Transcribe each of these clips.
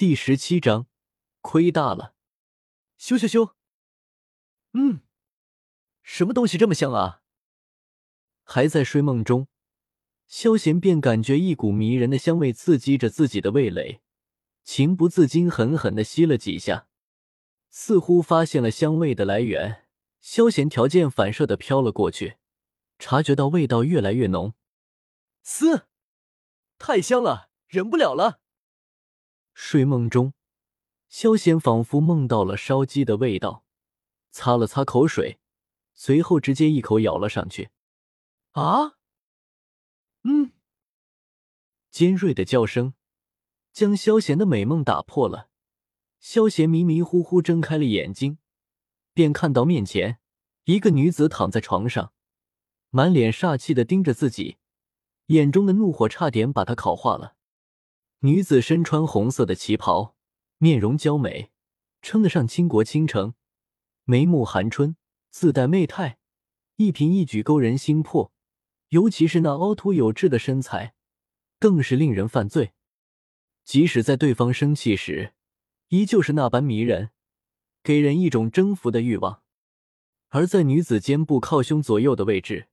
第十七章，亏大了！咻咻咻！嗯，什么东西这么香啊？还在睡梦中，萧贤便感觉一股迷人的香味刺激着自己的味蕾，情不自禁狠狠的吸了几下，似乎发现了香味的来源。萧贤条件反射的飘了过去，察觉到味道越来越浓，嘶，太香了，忍不了了。睡梦中，萧贤仿佛梦到了烧鸡的味道，擦了擦口水，随后直接一口咬了上去。啊！嗯，尖锐的叫声将萧贤的美梦打破了。萧贤迷迷糊糊睁开了眼睛，便看到面前一个女子躺在床上，满脸煞气的盯着自己，眼中的怒火差点把她烤化了。女子身穿红色的旗袍，面容娇美，称得上倾国倾城，眉目含春，自带媚态，一颦一举勾人心魄。尤其是那凹凸有致的身材，更是令人犯罪。即使在对方生气时，依旧是那般迷人，给人一种征服的欲望。而在女子肩部靠胸左右的位置，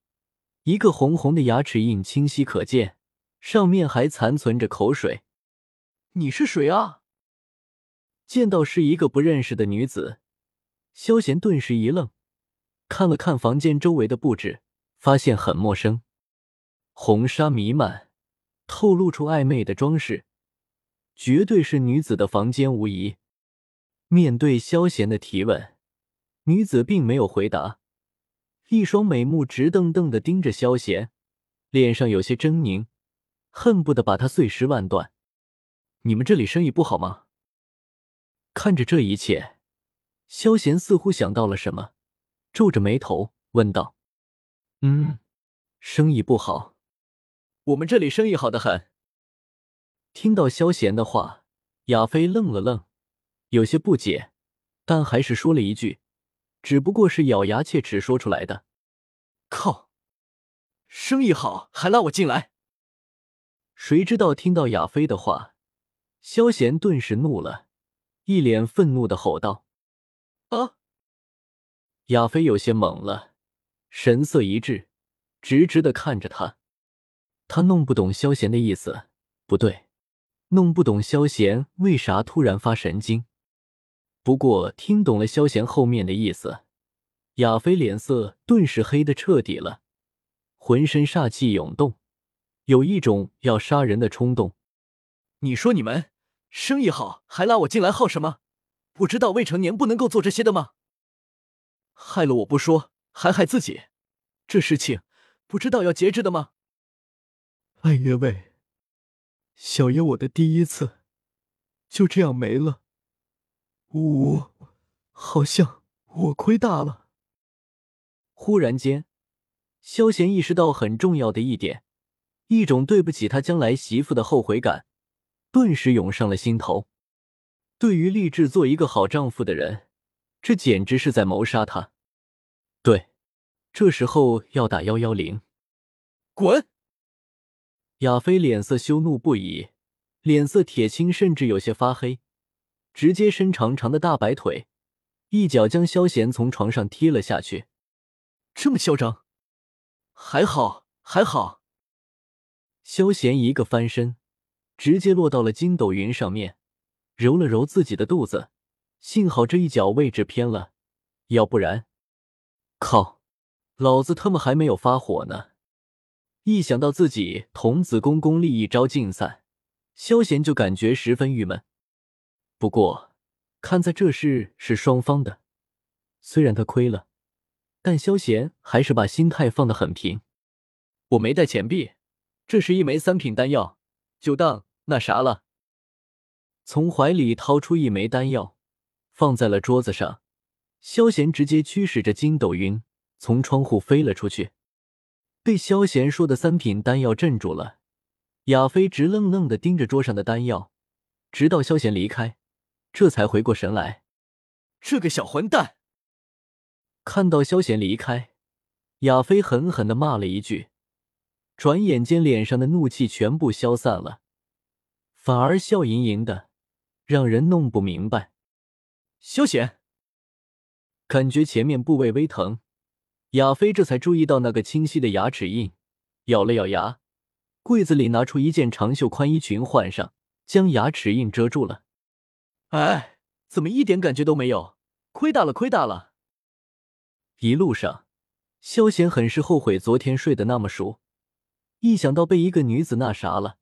一个红红的牙齿印清晰可见，上面还残存着口水。你是谁啊？见到是一个不认识的女子，萧贤顿时一愣，看了看房间周围的布置，发现很陌生，红纱弥漫，透露出暧昧的装饰，绝对是女子的房间无疑。面对萧贤的提问，女子并没有回答，一双美目直瞪瞪的盯着萧贤，脸上有些狰狞，恨不得把他碎尸万段。你们这里生意不好吗？看着这一切，萧贤似乎想到了什么，皱着眉头问道：“嗯，生意不好。我们这里生意好的很。”听到萧贤的话，亚飞愣了愣，有些不解，但还是说了一句：“只不过是咬牙切齿说出来的。”靠，生意好还拉我进来？谁知道听到亚飞的话。萧贤顿时怒了，一脸愤怒的吼道：“啊！”亚飞有些懵了，神色一滞，直直的看着他。他弄不懂萧贤的意思，不对，弄不懂萧贤为啥突然发神经。不过听懂了萧贤后面的意思，亚飞脸色顿时黑的彻底了，浑身煞气涌动，有一种要杀人的冲动。你说你们？生意好还拉我进来耗什么？不知道未成年不能够做这些的吗？害了我不说，还害自己，这事情不知道要节制的吗？哎呀喂，小爷我的第一次就这样没了，呜呜好像我亏大了。忽然间，萧贤意识到很重要的一点，一种对不起他将来媳妇的后悔感。顿时涌上了心头。对于立志做一个好丈夫的人，这简直是在谋杀他。对，这时候要打幺幺零。滚！亚飞脸色羞怒不已，脸色铁青，甚至有些发黑，直接伸长长的大白腿，一脚将萧贤从床上踢了下去。这么嚣张？还好，还好。萧贤一个翻身。直接落到了筋斗云上面，揉了揉自己的肚子，幸好这一脚位置偏了，要不然，靠，老子他妈还没有发火呢！一想到自己童子功功力一招尽散，萧贤就感觉十分郁闷。不过，看在这事是双方的，虽然他亏了，但萧贤还是把心态放得很平。我没带钱币，这是一枚三品丹药，就当。那啥了，从怀里掏出一枚丹药，放在了桌子上。萧贤直接驱使着筋斗云从窗户飞了出去，被萧贤说的三品丹药镇住了。亚飞直愣愣的盯着桌上的丹药，直到萧贤离开，这才回过神来。这个小混蛋！看到萧贤离开，亚飞狠狠的骂了一句，转眼间脸上的怒气全部消散了。反而笑盈盈的，让人弄不明白。萧贤感觉前面部位微疼，亚飞这才注意到那个清晰的牙齿印，咬了咬牙，柜子里拿出一件长袖宽衣裙换上，将牙齿印遮住了。哎，怎么一点感觉都没有？亏大了，亏大了！一路上，萧贤很是后悔昨天睡得那么熟，一想到被一个女子那啥了，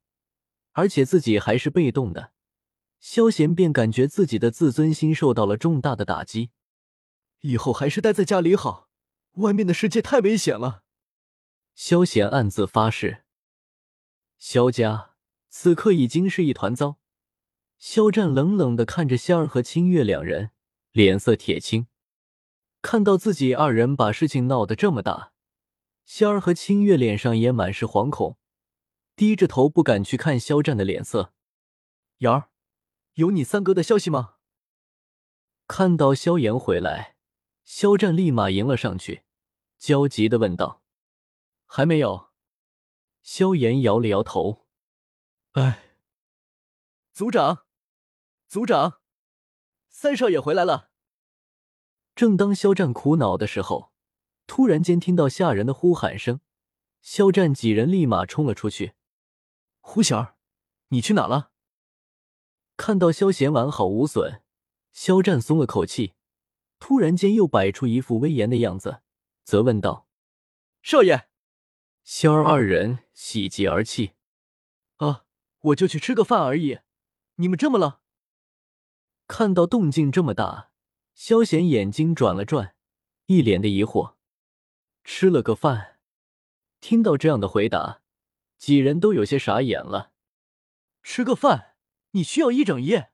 而且自己还是被动的，萧贤便感觉自己的自尊心受到了重大的打击。以后还是待在家里好，外面的世界太危险了。萧贤暗自发誓。萧家此刻已经是一团糟。肖战冷冷的看着仙儿和清月两人，脸色铁青。看到自己二人把事情闹得这么大，仙儿和清月脸上也满是惶恐，低着头不敢去看肖战的脸色。瑶儿，有你三哥的消息吗？看到萧炎回来，肖战立马迎了上去，焦急的问道：“还没有。”萧炎摇了摇头：“哎，族长。”族长，三少爷回来了。正当肖战苦恼的时候，突然间听到下人的呼喊声，肖战几人立马冲了出去。胡贤儿，你去哪了？看到萧贤完好无损，肖战松了口气，突然间又摆出一副威严的样子，责问道：“少爷。”肖儿二人喜极而泣：“啊，我就去吃个饭而已，你们这么了？”看到动静这么大，萧贤眼睛转了转，一脸的疑惑。吃了个饭，听到这样的回答，几人都有些傻眼了。吃个饭，你需要一整夜？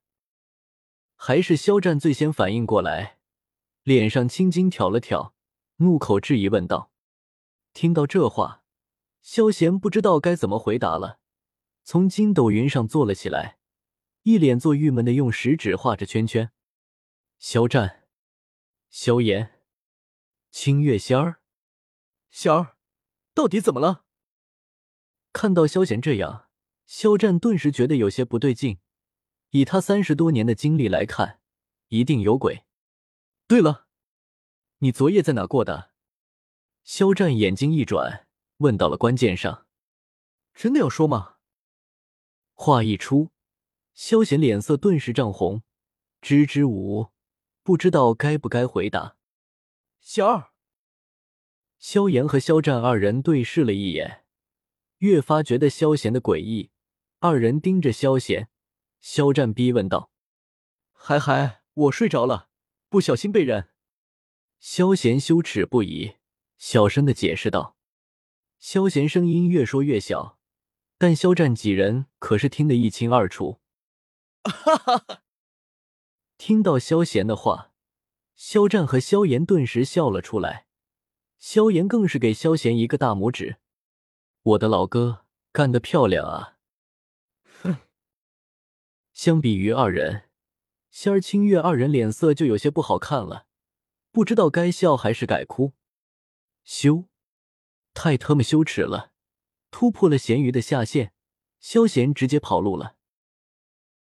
还是肖战最先反应过来，脸上青筋挑了挑，怒口质疑问道。听到这话，萧贤不知道该怎么回答了，从筋斗云上坐了起来。一脸做郁闷的，用食指画着圈圈。肖战、萧炎、清月仙儿、仙儿，到底怎么了？看到萧贤这样，肖战顿时觉得有些不对劲。以他三十多年的经历来看，一定有鬼。对了，你昨夜在哪过的？肖战眼睛一转，问到了关键上。真的要说吗？话一出。萧贤脸色顿时涨红，支支吾吾，不知道该不该回答。小二，萧炎和肖战二人对视了一眼，越发觉得萧贤的诡异。二人盯着萧贤，肖战逼问道：“还还，我睡着了，不小心被人。”萧贤羞耻不已，小声的解释道。萧贤声音越说越小，但肖战几人可是听得一清二楚。哈哈哈！听到萧贤的话，肖战和萧炎顿时笑了出来。萧炎更是给萧贤一个大拇指：“我的老哥，干得漂亮啊！”哼。相比于二人，仙儿、清月二人脸色就有些不好看了，不知道该笑还是该哭。羞，太他妈羞耻了！突破了咸鱼的下限，萧贤直接跑路了。